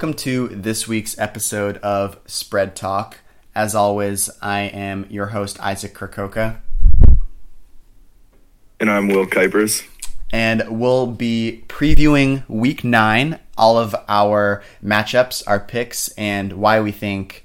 welcome to this week's episode of Spread Talk. As always, I am your host, Isaac Krakoka. And I'm Will Kuipers. And we'll be previewing week nine, all of our matchups, our picks, and why we think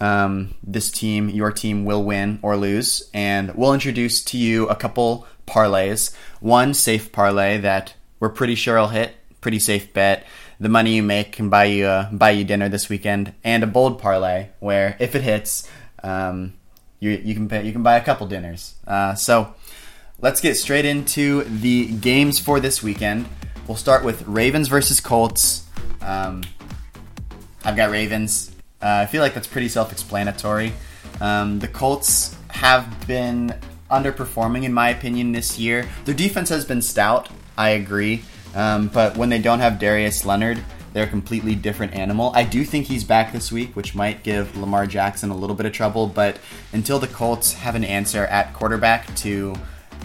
um, this team, your team, will win or lose. And we'll introduce to you a couple parlays. One safe parlay that we're pretty sure will hit, pretty safe bet the money you make can buy you uh, buy you dinner this weekend, and a bold parlay where if it hits, um, you you can pay, you can buy a couple dinners. Uh, so let's get straight into the games for this weekend. We'll start with Ravens versus Colts. Um, I've got Ravens. Uh, I feel like that's pretty self-explanatory. Um, the Colts have been underperforming, in my opinion, this year. Their defense has been stout. I agree. Um, but when they don't have Darius Leonard, they're a completely different animal. I do think he's back this week, which might give Lamar Jackson a little bit of trouble. But until the Colts have an answer at quarterback to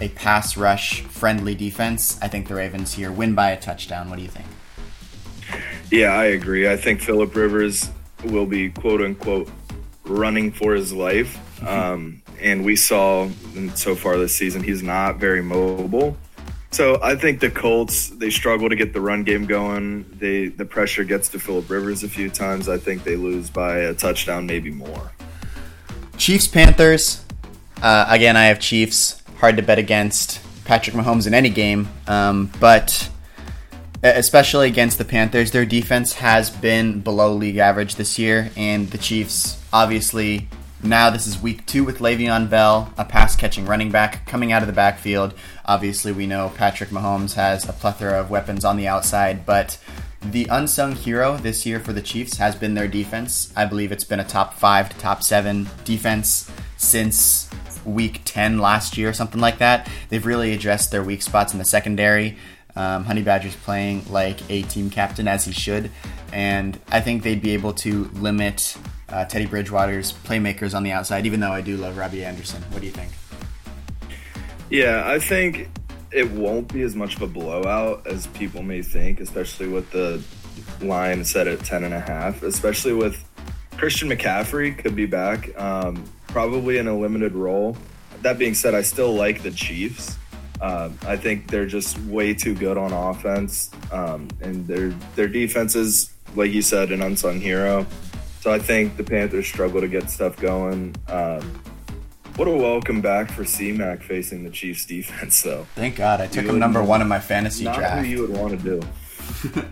a pass rush friendly defense, I think the Ravens here win by a touchdown. What do you think? Yeah, I agree. I think Philip Rivers will be quote unquote running for his life. Mm-hmm. Um, and we saw so far this season, he's not very mobile. So I think the Colts they struggle to get the run game going. They the pressure gets to Philip Rivers a few times. I think they lose by a touchdown, maybe more. Chiefs Panthers. Uh, again, I have Chiefs. Hard to bet against Patrick Mahomes in any game, um, but especially against the Panthers, their defense has been below league average this year, and the Chiefs obviously now this is week two with Le'Veon Bell, a pass catching running back coming out of the backfield. Obviously, we know Patrick Mahomes has a plethora of weapons on the outside, but the unsung hero this year for the Chiefs has been their defense. I believe it's been a top five to top seven defense since week 10 last year, or something like that. They've really addressed their weak spots in the secondary. Um, Honey Badger's playing like a team captain as he should, and I think they'd be able to limit uh, Teddy Bridgewater's playmakers on the outside, even though I do love Robbie Anderson. What do you think? Yeah, I think it won't be as much of a blowout as people may think, especially with the line set at 10 and a half, especially with Christian McCaffrey could be back, um, probably in a limited role. That being said, I still like the Chiefs. Uh, I think they're just way too good on offense, um, and their their defense is, like you said, an unsung hero. So I think the Panthers struggle to get stuff going. Um, what a welcome back for C-Mac facing the Chiefs defense, though. Thank God I took you him number one in my fantasy not draft. Who you would want to do?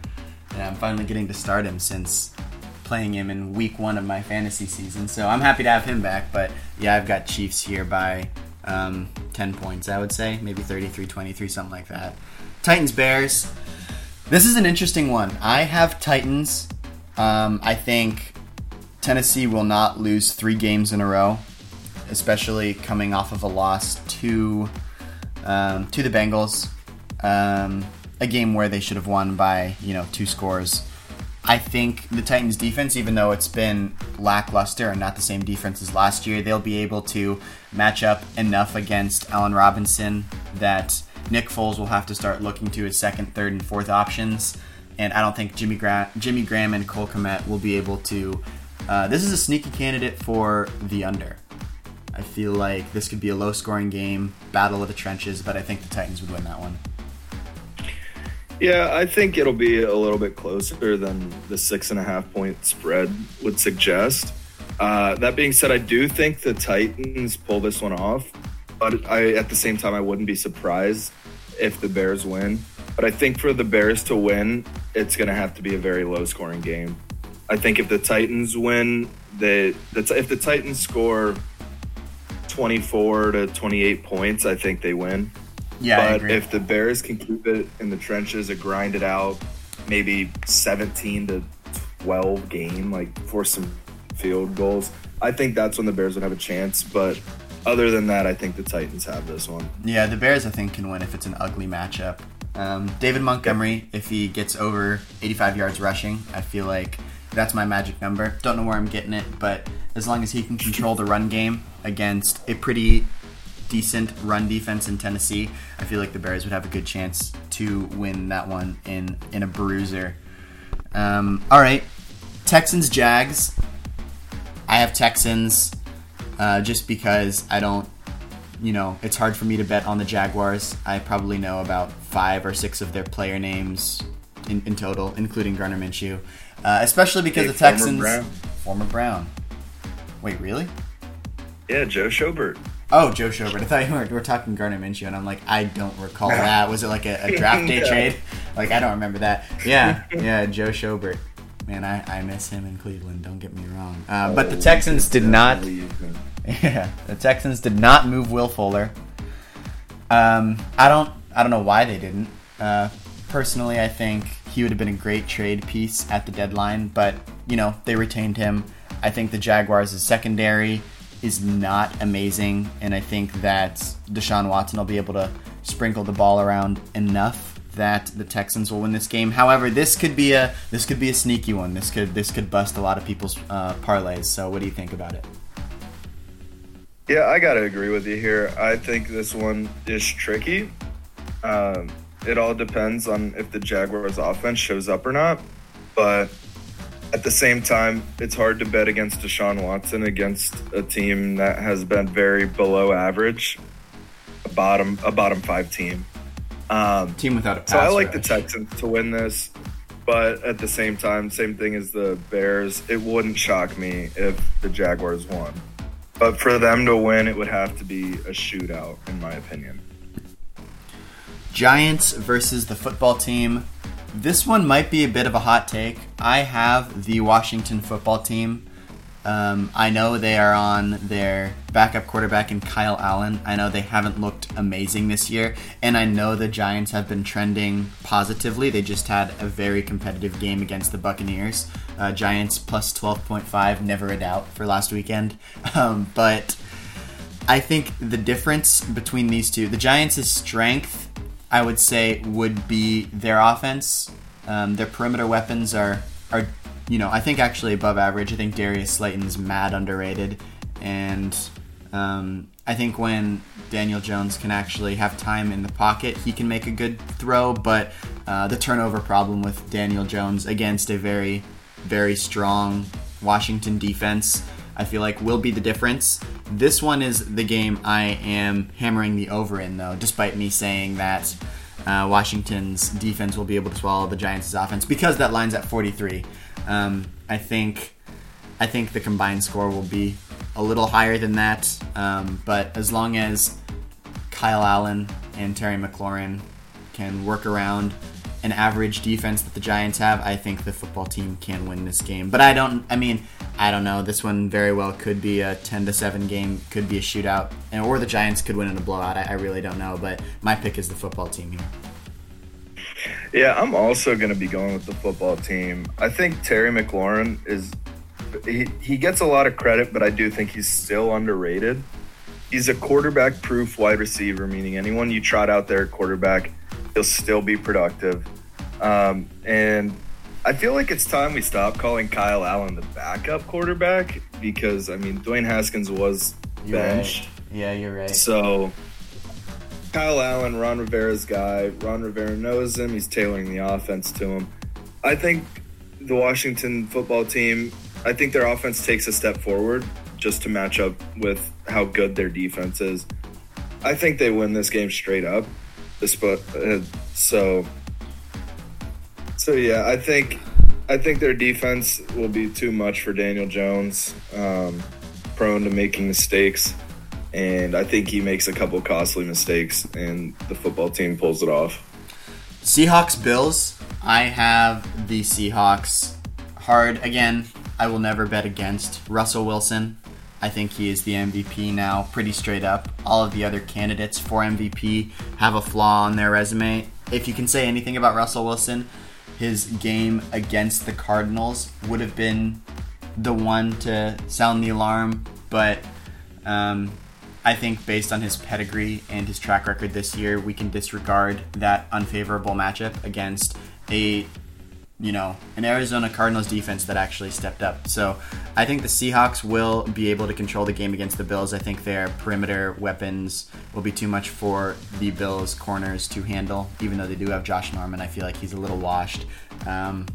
yeah, I'm finally getting to start him since playing him in week one of my fantasy season. So I'm happy to have him back. But yeah, I've got Chiefs here by um, 10 points, I would say. Maybe 33 23, something like that. Titans Bears. This is an interesting one. I have Titans. Um, I think Tennessee will not lose three games in a row, especially coming off of a loss to um, to the Bengals, um, a game where they should have won by you know two scores. I think the Titans defense, even though it's been lackluster and not the same defense as last year, they'll be able to match up enough against Allen Robinson that Nick Foles will have to start looking to his second, third, and fourth options. And I don't think Jimmy, Gra- Jimmy Graham and Cole Kmet will be able to uh, this is a sneaky candidate for the under. I feel like this could be a low scoring game, battle of the trenches, but I think the Titans would win that one. Yeah, I think it'll be a little bit closer than the six and a half point spread would suggest. Uh, that being said, I do think the Titans pull this one off, but I, at the same time, I wouldn't be surprised if the Bears win. But I think for the Bears to win, it's going to have to be a very low scoring game. I think if the Titans win, the if the Titans score 24 to 28 points, I think they win. Yeah, but if the Bears can keep it in the trenches and grind it out, maybe 17 to 12 game, like for some field goals, I think that's when the Bears would have a chance. But other than that, I think the Titans have this one. Yeah, the Bears I think can win if it's an ugly matchup. Um, David Montgomery, yep. if he gets over 85 yards rushing, I feel like that's my magic number. Don't know where I'm getting it, but as long as he can control the run game against a pretty decent run defense in Tennessee, I feel like the Bears would have a good chance to win that one in in a bruiser. Um, all right, Texans Jags. I have Texans uh, just because I don't, you know, it's hard for me to bet on the Jaguars. I probably know about five or six of their player names in, in total, including Gardner Minshew, uh, especially because Hey, the Texans. former Brown. Former Brown. Wait, really? Yeah, Joe Schobert. Oh, Joe Schobert. I thought you were, were talking Gardner Minshew, and I'm like, I don't recall that. Was it like a, a draft day trade? Like, I don't remember that. Yeah, yeah, Joe Schobert. Man, I, I miss him in Cleveland. Don't get me wrong. Uh, but the Oh, Texans did not. definitely use him. Yeah, the Texans did not move Will Fuller. Um, I don't. I don't know why they didn't. Uh, personally, I think he would have been a great trade piece at the deadline, but you know they retained him. I think the Jaguars' secondary is not amazing, and I think that Deshaun Watson will be able to sprinkle the ball around enough that the Texans will win this game. However, this could be a this could be a sneaky one. This could this could bust a lot of people's uh, parlays. So, what do you think about it? Yeah, I gotta agree with you here. I think this one is tricky. Um, it all depends on if the Jaguars' offense shows up or not. But at the same time, it's hard to bet against Deshaun Watson against a team that has been very below average, a bottom a bottom five team. Um, Team without a pass so I like the. Texans to win this, but at the same time, same thing as the Bears. It wouldn't shock me if the Jaguars won. But for them to win, it would have to be a shootout, in my opinion. Giants versus the football team. This one might be a bit of a hot take. I have the Washington football team. Um, I know they are on their backup quarterback in Kyle Allen. I know they haven't looked amazing this year, and I know the Giants have been trending positively. They just had a very competitive game against the Buccaneers. Uh, Giants plus 12.5, never a doubt for last weekend. Um, but I think the difference between these two, the Giants' strength, I would say, would be their offense. Um, their perimeter weapons are are you know I think actually above average. I think Darius Slayton's mad underrated, and um, I think when Daniel Jones can actually have time in the pocket, he can make a good throw. But uh, the turnover problem with Daniel Jones against a very very strong Washington defense, I feel like will be the difference. This one is the game I am hammering the over in, though, despite me saying that uh, Washington's defense will be able to swallow the Giants' offense because that line's at 43. Um, I think I think the combined score will be a little higher than that, um, but as long as Kyle Allen and Terry McLaurin can work around an average defense that the Giants have, I think the football team can win this game. But I don't. I mean, I don't know. This one very well could be a ten to seven game, could be a shootout, and or the Giants could win in a blowout. I, I really don't know. But my pick is the football team here. Yeah, I'm also going to be going with the football team. I think Terry McLaurin is he, he gets a lot of credit, but I do think he's still underrated. He's a quarterback proof wide receiver, meaning anyone you trot out there at quarterback, he'll still be productive. Um, and I feel like it's time we stop calling Kyle Allen the backup quarterback because, I mean, Dwayne Haskins was benched. Yeah, you're right. So Kyle Allen, Ron Rivera's guy. Ron Rivera knows him. He's tailoring the offense to him. I think the Washington football team, I think their offense takes a step forward just to match up with how good their defense is. I think they win this game straight up. Uh, So, so yeah, I think I think their defense will be too much for Daniel Jones, um, prone to making mistakes and I think he makes a couple costly mistakes, and the football team pulls it off. Seahawks Bills. I have the Seahawks hard again. I will never bet against Russell Wilson. I think he is the MVP now, pretty straight up. All of the other candidates for MVP have a flaw on their resume. If you can say anything about Russell Wilson, his game against the Cardinals would have been the one to sound the alarm, but um, I think based on his pedigree and his track record this year, we can disregard that unfavorable matchup against a you know, an Arizona Cardinals defense that actually stepped up. So I think the Seahawks will be able to control the game against the Bills. I think their perimeter weapons will be too much for the Bills corners to handle, even though they do have Josh Norman. I feel like he's a little washed. Um,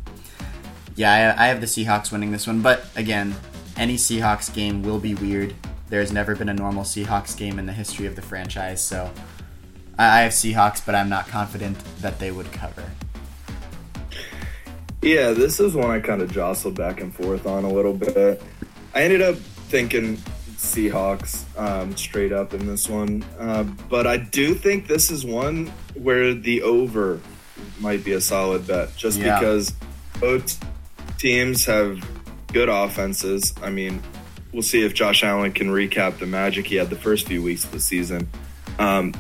Yeah, I, I have the Seahawks winning this one, but again, any Seahawks game will be weird. There's never been a normal Seahawks game in the history of the franchise, so I, I have Seahawks, but I'm not confident that they would cover. Yeah, this is one I kind of jostled back and forth on a little bit. I ended up thinking Seahawks um, straight up in this one, uh, but I do think this is one where the over might be a solid bet, just Yeah. because both teams have good offenses. I mean, we'll see if Josh Allen can recap the magic he had the first few weeks of the season. Um,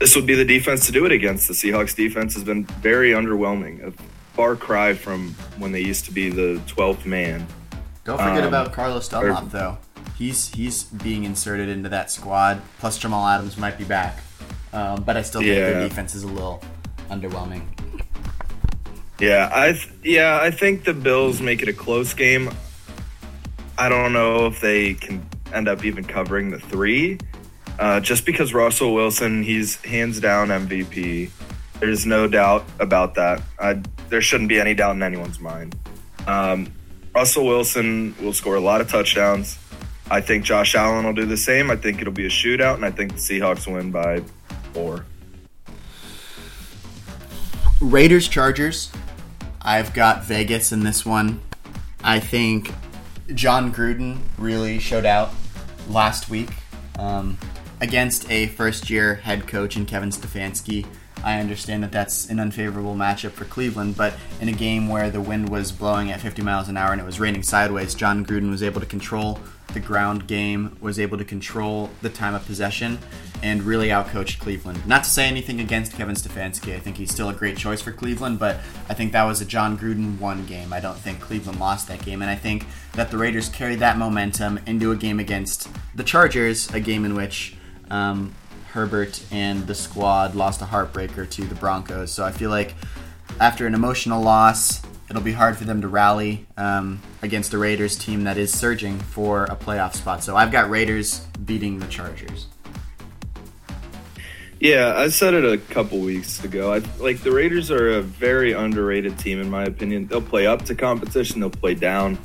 this would be the defense to do it against. The Seahawks defense has been very underwhelming. Far cry from when they used to be the 12th man. Don't forget Um, about Carlos Dunlap, though. He's he's being inserted into that squad. Plus, Jamal Adams might be back, um, but I still think Yeah. their defense is a little underwhelming. Yeah, I th- yeah, I think the Bills make it a close game. I don't know if they can end up even covering the three, uh, just because Russell Wilson, he's hands down MVP. There's no doubt about that. I, there shouldn't be any doubt in anyone's mind. Um, Russell Wilson will score a lot of touchdowns. I think Josh Allen will do the same. I think it'll be a shootout, and I think the Seahawks win by four. Raiders Chargers. I've got Vegas in this one. I think John Gruden really showed out last week um, against a first year head coach in Kevin Stefanski. I understand that that's an unfavorable matchup for Cleveland, but in a game where the wind was blowing at 50 miles an hour and it was raining sideways, John Gruden was able to control the ground game, was able to control the time of possession, and really outcoached Cleveland. Not to say anything against Kevin Stefanski. I think he's still a great choice for Cleveland, but I think that was a John Gruden one game. I don't think Cleveland lost that game, and I think that the Raiders carried that momentum into a game against the Chargers, a game in which um, Herbert and the squad lost a heartbreaker to the Broncos. So I feel like after an emotional loss, it'll be hard for them to rally um, against the Raiders team that is surging for a playoff spot. So I've got Raiders beating the Chargers. Yeah, I said it a couple weeks ago. I like the Raiders are a very underrated team in my opinion. They'll play up to competition, they'll play down.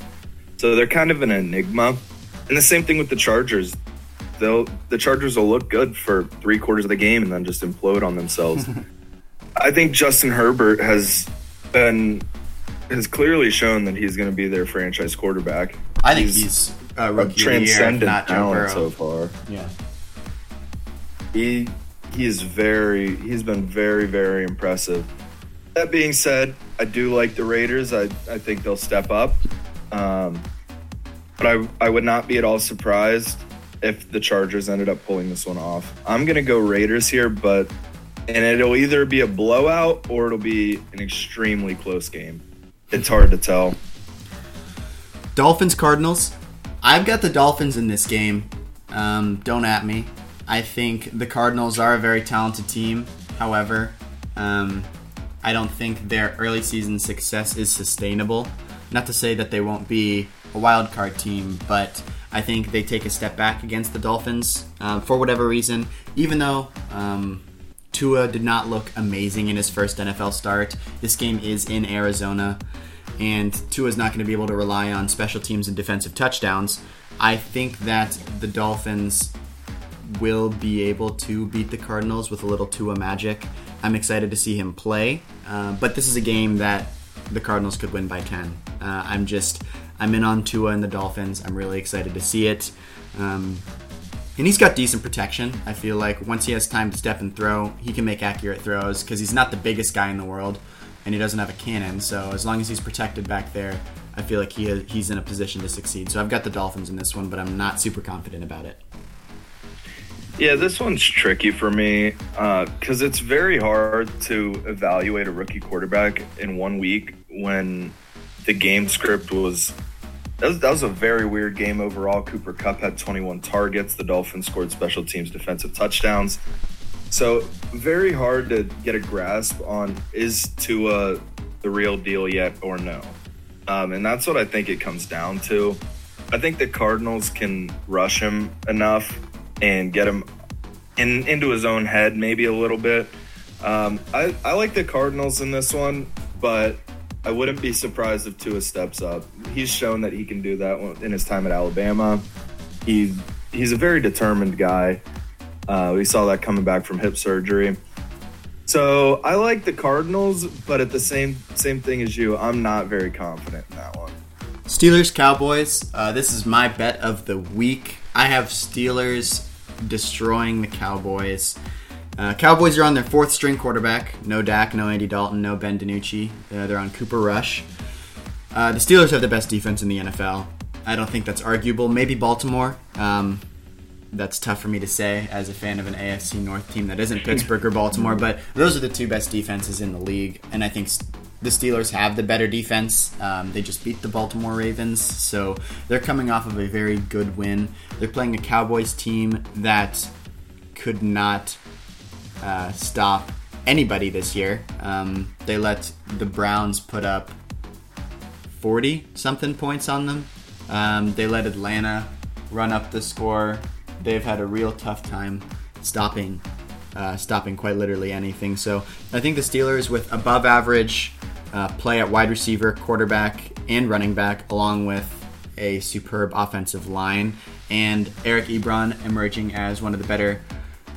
So they're kind of an enigma. And the same thing with the Chargers. They'll the Chargers will look good for three quarters of the game and then just implode on themselves. I think Justin Herbert has been has clearly shown that he's going to be their franchise quarterback. I think he's, a a rookie of the year, transcendent not talent so far. yeah. He he is very he's been very very impressive. That being said, I do like the Raiders. I I think they'll step up. Um, but I I would not be at all surprised if the Chargers ended up pulling this one off. I'm gonna go Raiders here, but and it'll either be a blowout or it'll be an extremely close game. It's hard to tell. Dolphins Cardinals. I've got the Dolphins in this game. Um, don't at me. I think the Cardinals are a very talented team. However, um, I don't think their early season success is sustainable. Not to say that they won't be a wild card team, but I think they take a step back against the Dolphins um, for whatever reason. Even though um, Tua did not look amazing in his first NFL start, this game is in Arizona and Tua is not going to be able to rely on special teams and defensive touchdowns. I think that the Dolphins will be able to beat the Cardinals with a little Tua magic. I'm excited to see him play, uh, but this is a game that the Cardinals could win by 10. Uh, I'm just, I'm in on Tua and the Dolphins. I'm really excited to see it. Um, and he's got decent protection. I feel like once he has time to step and throw, he can make accurate throws because he's not the biggest guy in the world and he doesn't have a cannon. So as long as he's protected back there, I feel like he he's in a position to succeed. So I've got the Dolphins in this one, but I'm not super confident about it. Yeah, this one's tricky for me because it's very hard to evaluate a rookie quarterback in one week when the game script was. That was, that was a very weird game overall. Cooper Kupp had 21 targets. The Dolphins scored special teams defensive touchdowns. So, very hard to get a grasp on is Tua the real deal yet or no? Um, and that's what I think it comes down to. I think the Cardinals can rush him enough and get him in into his own head maybe a little bit. Um, I, I like the Cardinals in this one, but I wouldn't be surprised if Tua steps up. He's shown that he can do that in his time at Alabama. He he's a very determined guy. Uh, we saw that coming back from hip surgery. So I like the Cardinals, but at the same same thing as you, I'm not very confident in that one. Steelers Cowboys. Uh, this is my bet of the week. I have Steelers destroying the Cowboys. Uh, Cowboys are on their fourth string quarterback. No Dak, no Andy Dalton, no Ben DiNucci. Uh, they're on Cooper Rush. Uh, the Steelers have the best defense in the NFL. I don't think that's arguable. Maybe Baltimore. Um, that's tough for me to say as a fan of an AFC North team that isn't Pittsburgh or Baltimore, but those are the two best defenses in the league, and I think the Steelers have the better defense. Um, they just beat the Baltimore Ravens, so they're coming off of a very good win. They're playing a Cowboys team that could not uh, stop anybody this year. Um, they let the Browns put up 40 something points on them. Um, they let Atlanta run up the score they've had a real tough time stopping uh, stopping quite literally anything. So I think the Steelers, with above average uh, play at wide receiver, quarterback, and running back, along with a superb offensive line, and Eric Ebron emerging as one of the better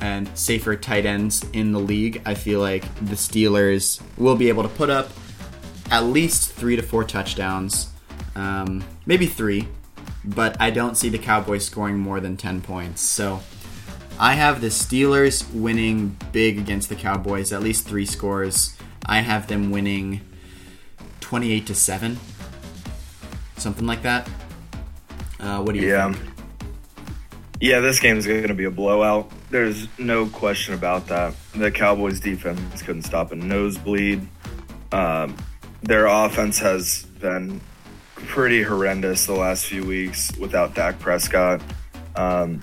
and safer tight ends in the league, I feel like the Steelers will be able to put up at least three to four touchdowns, um, maybe three, but I don't see the Cowboys scoring more than 10 points. So I have the Steelers winning big against the Cowboys, at least three scores. I have them winning 28 to 7, something like that. Uh, what do you yeah. think? Yeah, this game is going to be a blowout. There's no question about that. The Cowboys defense couldn't stop a nosebleed. Um, their offense has been pretty horrendous the last few weeks without Dak Prescott. Um,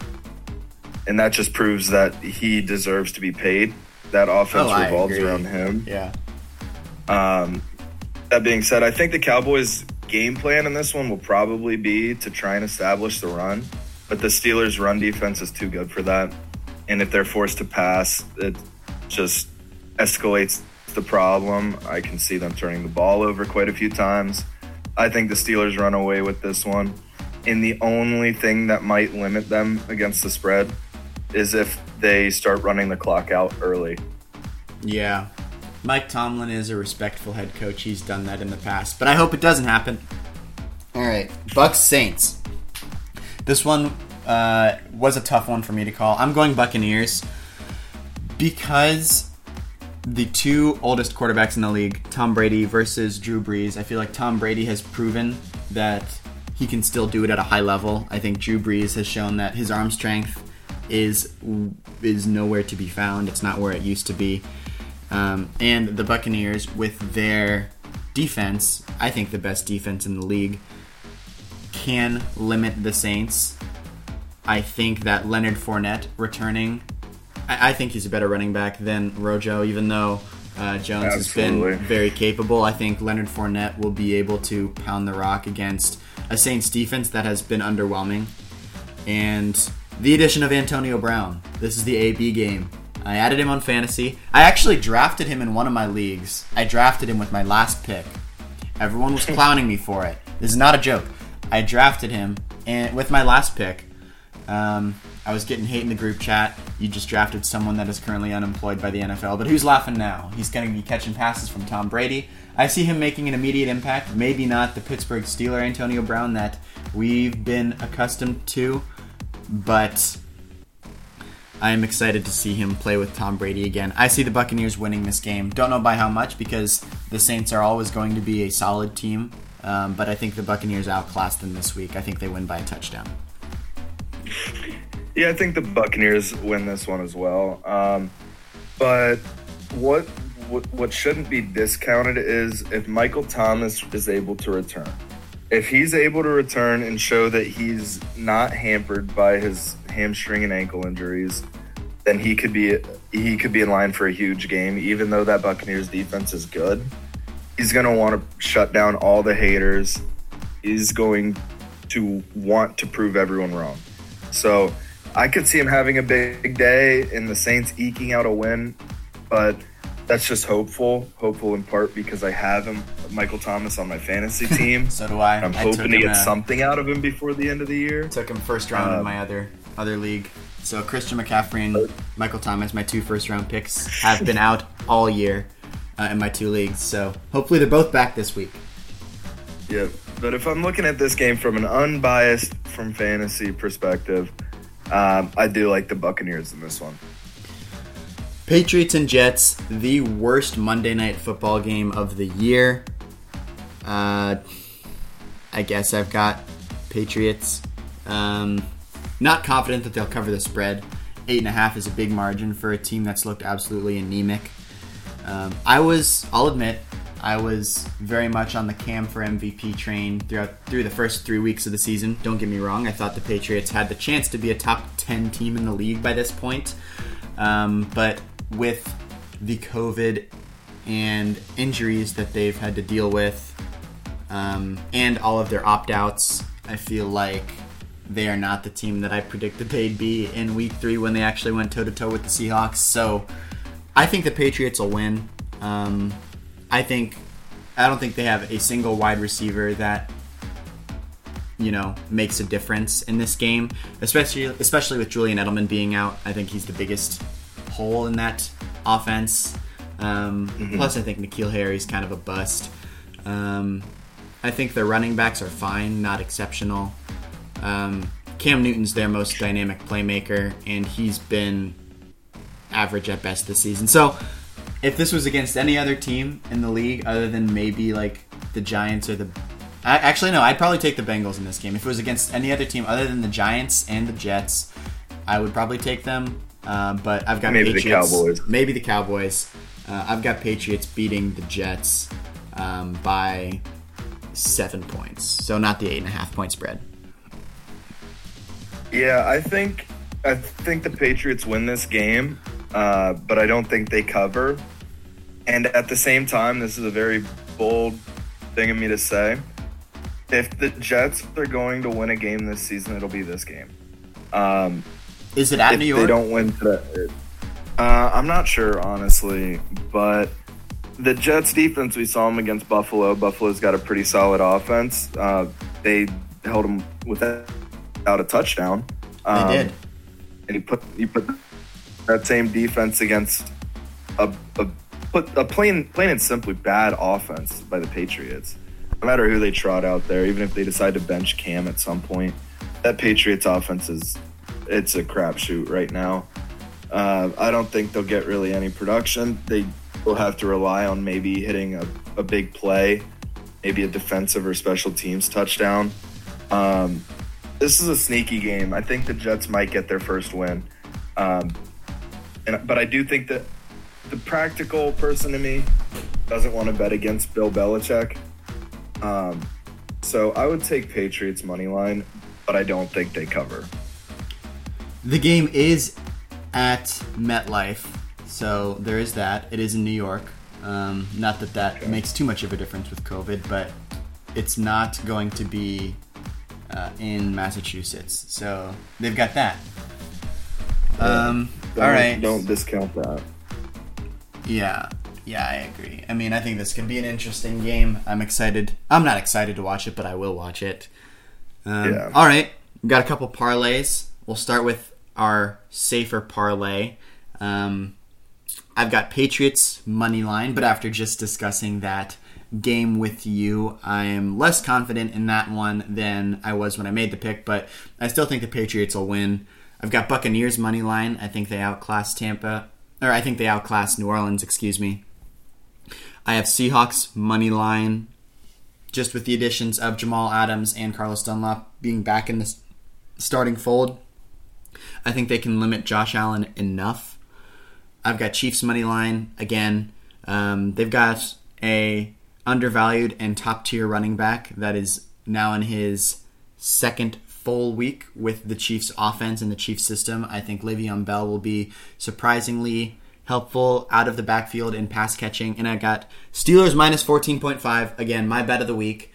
and that just proves that he deserves to be paid. That offense oh, revolves around him. Yeah. Um, that being said, I think the Cowboys' game plan in this one will probably be to try and establish the run, but the Steelers' run defense is too good for that. And if they're forced to pass, it just escalates the problem. I can see them turning the ball over quite a few times. I think the Steelers run away with this one. And the only thing that might limit them against the spread is if they start running the clock out early. Yeah. Mike Tomlin is a respectful head coach. He's done that in the past, but I hope it doesn't happen. All right, Bucks Saints. This one uh, was a tough one for me to call. I'm going Buccaneers because the two oldest quarterbacks in the league, Tom Brady versus Drew Brees. I feel like Tom Brady has proven that he can still do it at a high level. I think Drew Brees has shown that his arm strength is is nowhere to be found. It's not where it used to be. Um, and the Buccaneers, with their defense, I think the best defense in the league, can limit the Saints. I think that Leonard Fournette returning I, I think he's a better running back than Rojo, even though uh, Jones Absolutely. has been very capable. I think Leonard Fournette will be able to pound the rock against a Saints defense that has been underwhelming. And the addition of Antonio Brown. This is the AB game. I added him on fantasy. I actually drafted him in one of my leagues. I drafted him with my last pick. Everyone was clowning me for it. This is not a joke. I drafted him and with my last pick. Um, I was getting hate in the group chat. You just drafted someone that is currently unemployed by the NFL, but who's laughing now? He's going to be catching passes from Tom Brady. I see him making an immediate impact. Maybe not the Pittsburgh Steeler Antonio Brown that we've been accustomed to, but I am excited to see him play with Tom Brady again. I see the Buccaneers winning this game. Don't know by how much because the Saints are always going to be a solid team, um, but I think the Buccaneers outclassed them this week. I think they win by a touchdown. Yeah, I think the Buccaneers win this one as well. Um, but what, what what shouldn't be discounted is if Michael Thomas is able to return. If he's able to return and show that he's not hampered by his hamstring and ankle injuries, then he could be he could be in line for a huge game. Even though that Buccaneers defense is good, he's going to want to shut down all the haters. He's going to want to prove everyone wrong. So I could see him having a big day and the Saints eking out a win, but that's just hopeful. Hopeful in part because I have him, Michael Thomas, on my fantasy team. so do I. I'm hoping took to get uh, something out of him before the end of the year. Took him first round in Uh, my other other league. So Christian McCaffrey and Michael Thomas, my two first round picks, have been out all year uh, in my two leagues. So hopefully they're both back this week. Yeah, but if I'm looking at this game from an unbiased, from fantasy perspective, um, I do like the Buccaneers in this one. Patriots and Jets, the worst Monday night football game of the year. Uh, I guess I've got Patriots. Um, not confident that they'll cover the spread. Eight and a half is a big margin for a team that's looked absolutely anemic. Um, I was, I'll admit, I was very much on the Cam for MVP train throughout through the first three weeks of the season. Don't get me wrong; I thought the Patriots had the chance to be a top ten team in the league by this point. Um, but with the COVID and injuries that they've had to deal with, um, and all of their opt outs, I feel like they are not the team that I predicted they'd be in week three when they actually went toe to toe with the Seahawks. So I think the Patriots will win. Um, I think I don't think they have a single wide receiver that you know makes a difference in this game, especially especially with Julian Edelman being out. I think he's the biggest hole in that offense. Um, Plus, I think N'Keal Harry's kind of a bust. Um, I think their running backs are fine, not exceptional. Um, Cam Newton's their most dynamic playmaker, and he's been average at best this season. So, if this was against any other team in the league, other than maybe like the Giants or the, I, actually no, I'd probably take the Bengals in this game. If it was against any other team other than the Giants and the Jets, I would probably take them. Uh, but I've got Maybe the Cowboys. maybe the Cowboys. Uh, I've got Patriots beating the Jets um, by seven points, so not the eight and a half point spread. Yeah, I think I think the Patriots win this game, uh, but I don't think they cover. And at the same time, this is a very bold thing of me to say. If the Jets are going to win a game this season, it'll be this game. Um, Is it at if New York? they don't win today, uh, I'm not sure honestly, but the Jets defense we saw them against Buffalo. Buffalo's got a pretty solid offense. Uh, they held them without a touchdown. they Um, did. and you put you put that same defense against a, a put a plain plain and simply bad offense by the Patriots. No matter who they trot out there, even if they decide to bench Cam at some point, that Patriots offense is it's a crapshoot right now. Uh, I don't think they'll get really any production. They will have to rely on maybe hitting a, a big play, maybe a defensive or special teams touchdown. Um, this is a sneaky game. I think the Jets might get their first win, um, and but I do think that the practical person in me doesn't want to bet against Bill Belichick. Um, so I would take Patriots money line, but I don't think they cover. The game is at MetLife, so there is that. It is in New York. Um, not that that Okay. makes too much of a difference with COVID, but it's not going to be uh, in Massachusetts, so they've got that. Um, all right. don't discount that. Yeah, yeah, I agree. I mean, I think this could be an interesting game. I'm excited. I'm not excited to watch it, but I will watch it. Um, Yeah. All right, we've got a couple parlays. We'll start with our safer parlay. Um, I've got Patriots money line, but after just discussing that game with you, I am less confident in that one than I was when I made the pick. But I still think the Patriots will win. I've got Buccaneers money line. I think they outclass Tampa, or I think they outclass New Orleans. Excuse me. I have Seahawks money line, just with the additions of Jamal Adams and Carlos Dunlap being back in the starting fold. I think they can limit Josh Allen enough. I've got Chiefs money line again. Um, they've got a undervalued and top tier running back that is now in his second full week with the Chiefs offense and the Chiefs system. I think Le'Veon Bell will be surprisingly helpful out of the backfield in pass catching. And I got Steelers minus 14.5. Again, my bet of the week.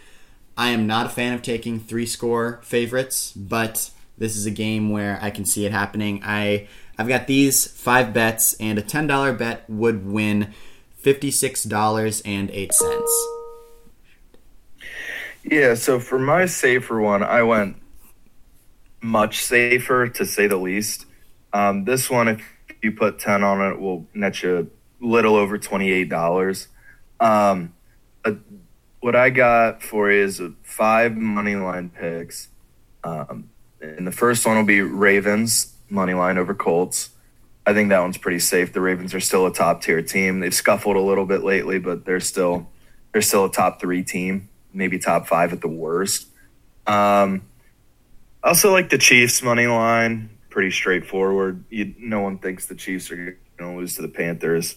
I am not a fan of taking three score favorites, but this is a game where I can see it happening. I I've got these five bets, and a ten dollar bet would win $56.08. Yeah, so for my safer one, I went much safer to say the least. Um, this one, if you put 10 on it, will net you a little over $28. Um, uh, what I got for is five money line picks. Um, and the first one will be Ravens money line over Colts. I think that one's pretty safe. The Ravens are still a top tier team. They've scuffled a little bit lately, but they're still they're still a top three team, maybe top five at the worst. Um, also like the Chiefs money line. Pretty straightforward. You, no one thinks the Chiefs are going to lose to the Panthers.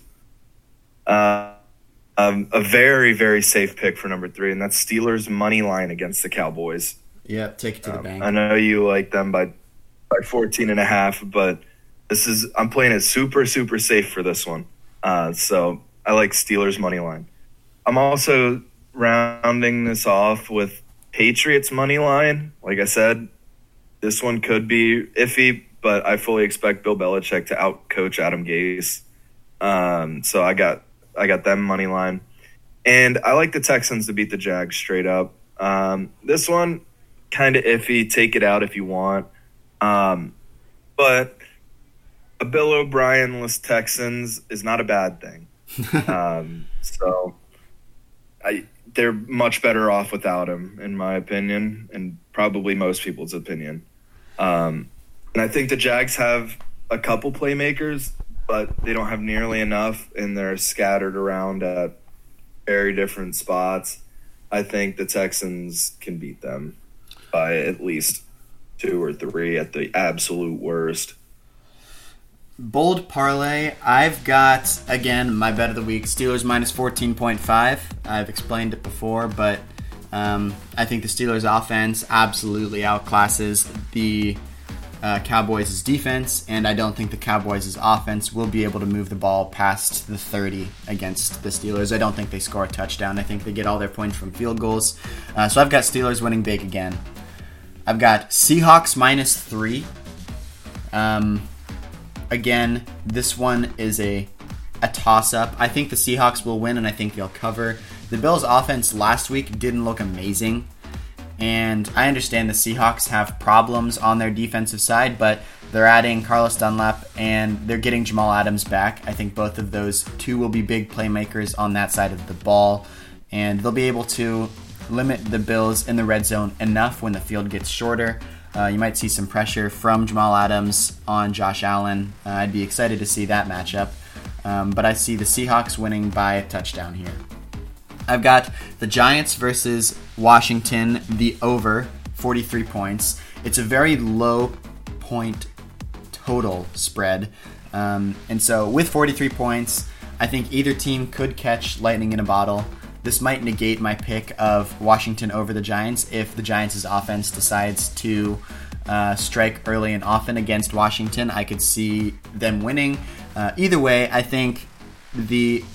Uh, um, a very very safe pick for number three, and that's Steelers money line against the Cowboys. Yeah, take it to the Um, bank. I know you like them by by 14 and a half, but this is I'm playing it super super safe for this one. Uh, so I like Steelers money line. I'm also rounding this off with Patriots money line. Like I said, this one could be iffy, but I fully expect Bill Belichick to outcoach Adam Gase. Um, so I got I got them money line, and I like the Texans to beat the Jags straight up. Um, this one kind of iffy. Take it out if you want, um, but a Bill O'Brien-less Texans is not a bad thing. um, so I they're much better off without him, in my opinion, and probably most people's opinion. Um, and I think the Jags have a couple playmakers, but they don't have nearly enough, and they're scattered around at very different spots. I think the Texans can beat them by at least two or three at the absolute worst. Bold parlay. I've got again my bet of the week: Steelers minus fourteen point five. I've explained it before, but um, I think the Steelers' offense absolutely outclasses the uh, Cowboys' defense, and I don't think the Cowboys' offense will be able to move the ball past the thirty against the Steelers. I don't think they score a touchdown. I think they get all their points from field goals. Uh, so I've got Steelers winning big again. I've got Seahawks minus three. Um, again, this one is a a toss up. I think the Seahawks will win and I think they'll cover. The Bills offense last week didn't look amazing. And I understand the Seahawks have problems on their defensive side, but they're adding Carlos Dunlap and they're getting Jamal Adams back. I think both of those two will be big playmakers on that side of the ball, and they'll be able to limit the Bills in the red zone enough when the field gets shorter. Uh, you might see some pressure from Jamal Adams on Josh Allen. Uh, I'd be excited to see that matchup. Um, but I see the Seahawks winning by a touchdown here. I've got the Giants versus Washington, the over 43 points. It's a very low point total spread. Um, and so with 43 points, I think either team could catch lightning in a bottle. This might negate my pick of Washington over the Giants if the Giants' offense decides to uh, strike early and often against Washington. I could see them winning. Uh, either way, I think the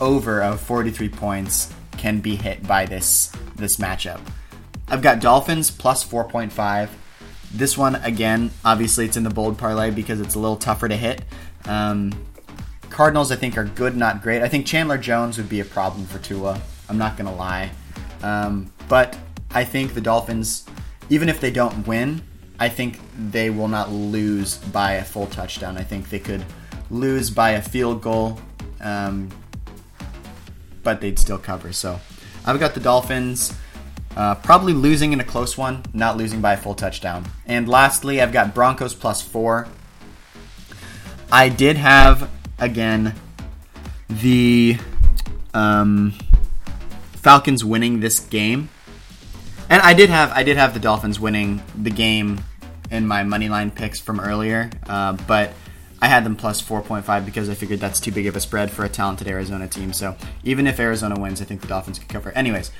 over of 43 points can be hit by this this matchup. I've got Dolphins plus 4.5. This one again, obviously it's in the bold parlay because it's a little tougher to hit. Um, Cardinals, I think, are good, not great. I think Chandler Jones would be a problem for Tua. I'm not gonna lie, um, but I think the Dolphins, even if they don't win, I think they will not lose by a full touchdown. I think they could lose by a field goal, um, but they'd still cover. So I've got the Dolphins. Uh, probably losing in a close one, not losing by a full touchdown. And lastly, I've got Broncos plus four. I did have again the um, Falcons winning this game, and I did have I did have the Dolphins winning the game in my money line picks from earlier, uh, but I had them plus 4.5 because I figured that's too big of a spread for a talented Arizona team. So even if Arizona wins, I think the Dolphins could cover. Anyways,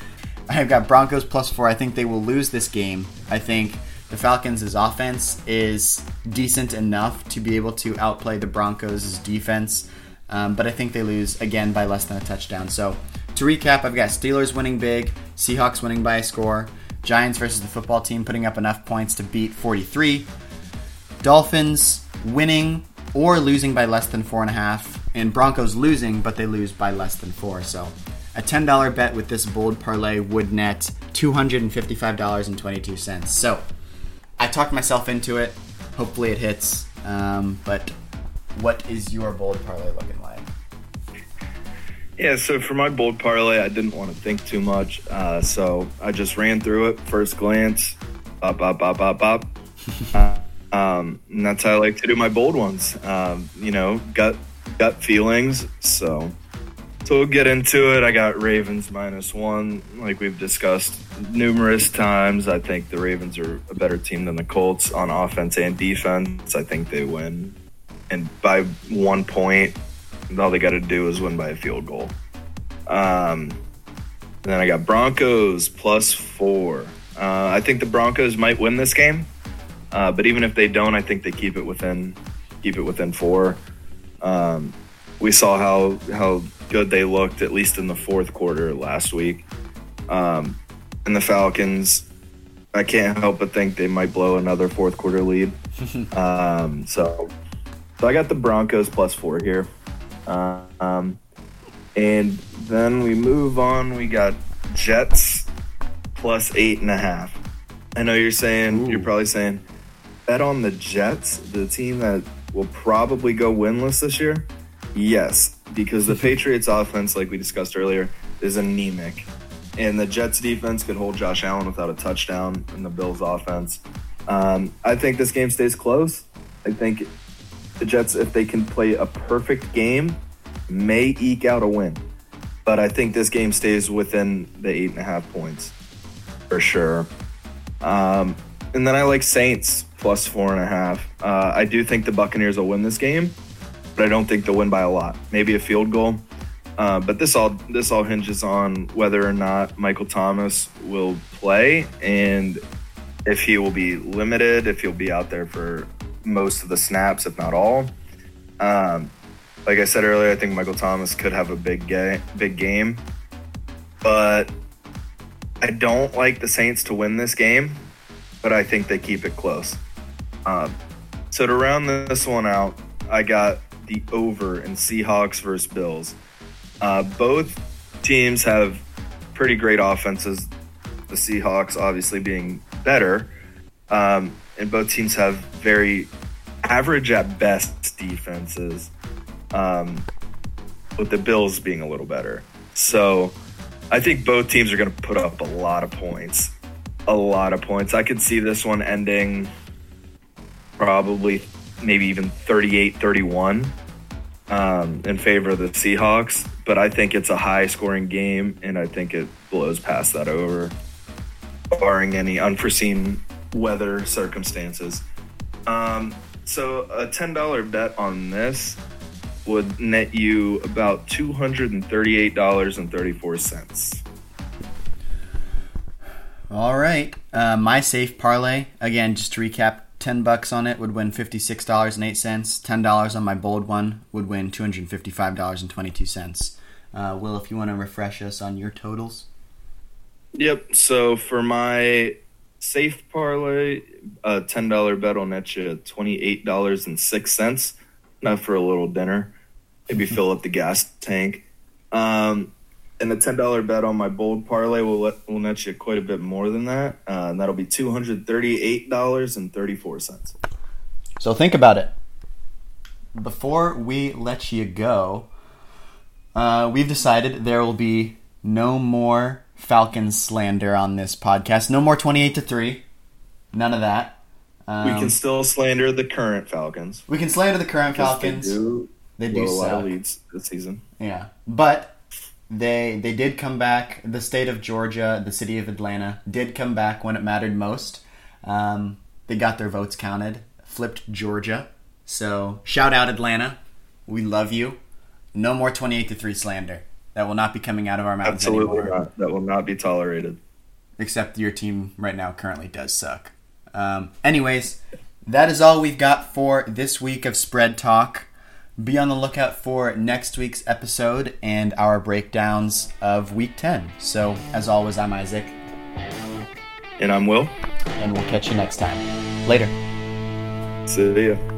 I've got Broncos plus four. I think they will lose this game. I think the Falcons' offense is decent enough to be able to outplay the Broncos' defense, um, but I think they lose again by less than a touchdown. So to recap, I've got Steelers winning big, Seahawks winning by a score, Giants versus the football team putting up enough points to beat 43, Dolphins winning or losing by less than four and a half, and Broncos losing, but they lose by less than four. So a $10 bet with this bold parlay would net $255.22. So I talked myself into it. Hopefully it hits. Um, but what is your bold parlay looking like? Yeah, so for my bold parlay, I didn't want to think too much. Uh, so I just ran through it first glance, up, up, up, up, up. Um, and that's how I like to do my bold ones. Um, you know, gut gut feelings. So so we'll get into it. I got Ravens minus one, like we've discussed numerous times. I think the Ravens are a better team than the Colts on offense and defense. I think they win, and by one point. All they got to do is win by a field goal. Um, then I got Broncos plus four. Uh, I think the Broncos might win this game, uh, but even if they don't, I think they keep it within keep it within four. Um, we saw how how good they looked at least in the fourth quarter last week, um, and the Falcons. I can't help but think they might blow another fourth quarter lead. um, so, so I got the Broncos plus four here. Um, and then we move on. We got Jets plus eight and a half. I know you're saying, Ooh. you're probably saying, bet on the Jets, the team that will probably go winless this year. Yes, because the Patriots offense, like we discussed earlier, is anemic. And the Jets defense could hold Josh Allen without a touchdown in the Bills offense. Um, I think this game stays close. I think the Jets, if they can play a perfect game, may eke out a win. But I think this game stays within the eight and a half points for sure. Um, and then I like Saints plus four and a half. Uh, I do think the Buccaneers will win this game, but I don't think they'll win by a lot. Maybe a field goal. Uh, but this all this all hinges on whether or not Michael Thomas will play and if he will be limited, if he'll be out there for most of the snaps, if not all. Um, like I said earlier, I think Michael Thomas could have a big big game, but I don't like the Saints to win this game, but I think they keep it close. Um, so to round this one out, I got the over in Seahawks versus Bills. Uh, both teams have pretty great offenses. The Seahawks obviously being better, um, and both teams have very average at best defenses. Um, with the Bills being a little better. So I think both teams are going to put up a lot of points. A lot of points. I could see this one ending probably maybe even 38 31 um, in favor of the Seahawks. But I think it's a high scoring game, and I think it blows past that over, barring any unforeseen weather circumstances. Um, so a $10 bet on this would net you about $238.34. All right. Uh, my safe parlay, again, just to recap, 10 bucks on it would win $56.08. $10 on my bold one would win $255.22. Uh, Will, if you want to refresh us on your totals. Yep. So for my safe parlay, a $10 bet will net you $28.06. Enough for a little dinner. Maybe fill up the gas tank. Um, and the ten dollar bet on my bold parlay will let, will net you quite a bit more than that, uh, and that'll be two hundred thirty eight dollars and thirty four cents. So think about it. Before we let you go, uh, we've decided there will be no more Falcons slander on this podcast. No more twenty-eight to three. None of that. Um, we can still slander the current Falcons. we can slander the current Falcons. They do, They do a lot of leads this season. Yeah, but they they did come back. The state of Georgia, the city of Atlanta, did come back when it mattered most. Um, they got their votes counted, flipped Georgia. So shout out Atlanta, we love you. No more twenty eight to three slander. That will not be coming out of our mouths Absolutely anymore. not. That will not be tolerated. Except your team right now currently does suck. Um, anyways, that is all we've got for this week of Spread Talk. Be on the lookout for next week's episode and our breakdowns of Week 10. So, as always, I'm Isaac, And I'm Will. and we'll catch you next time. Later. See ya.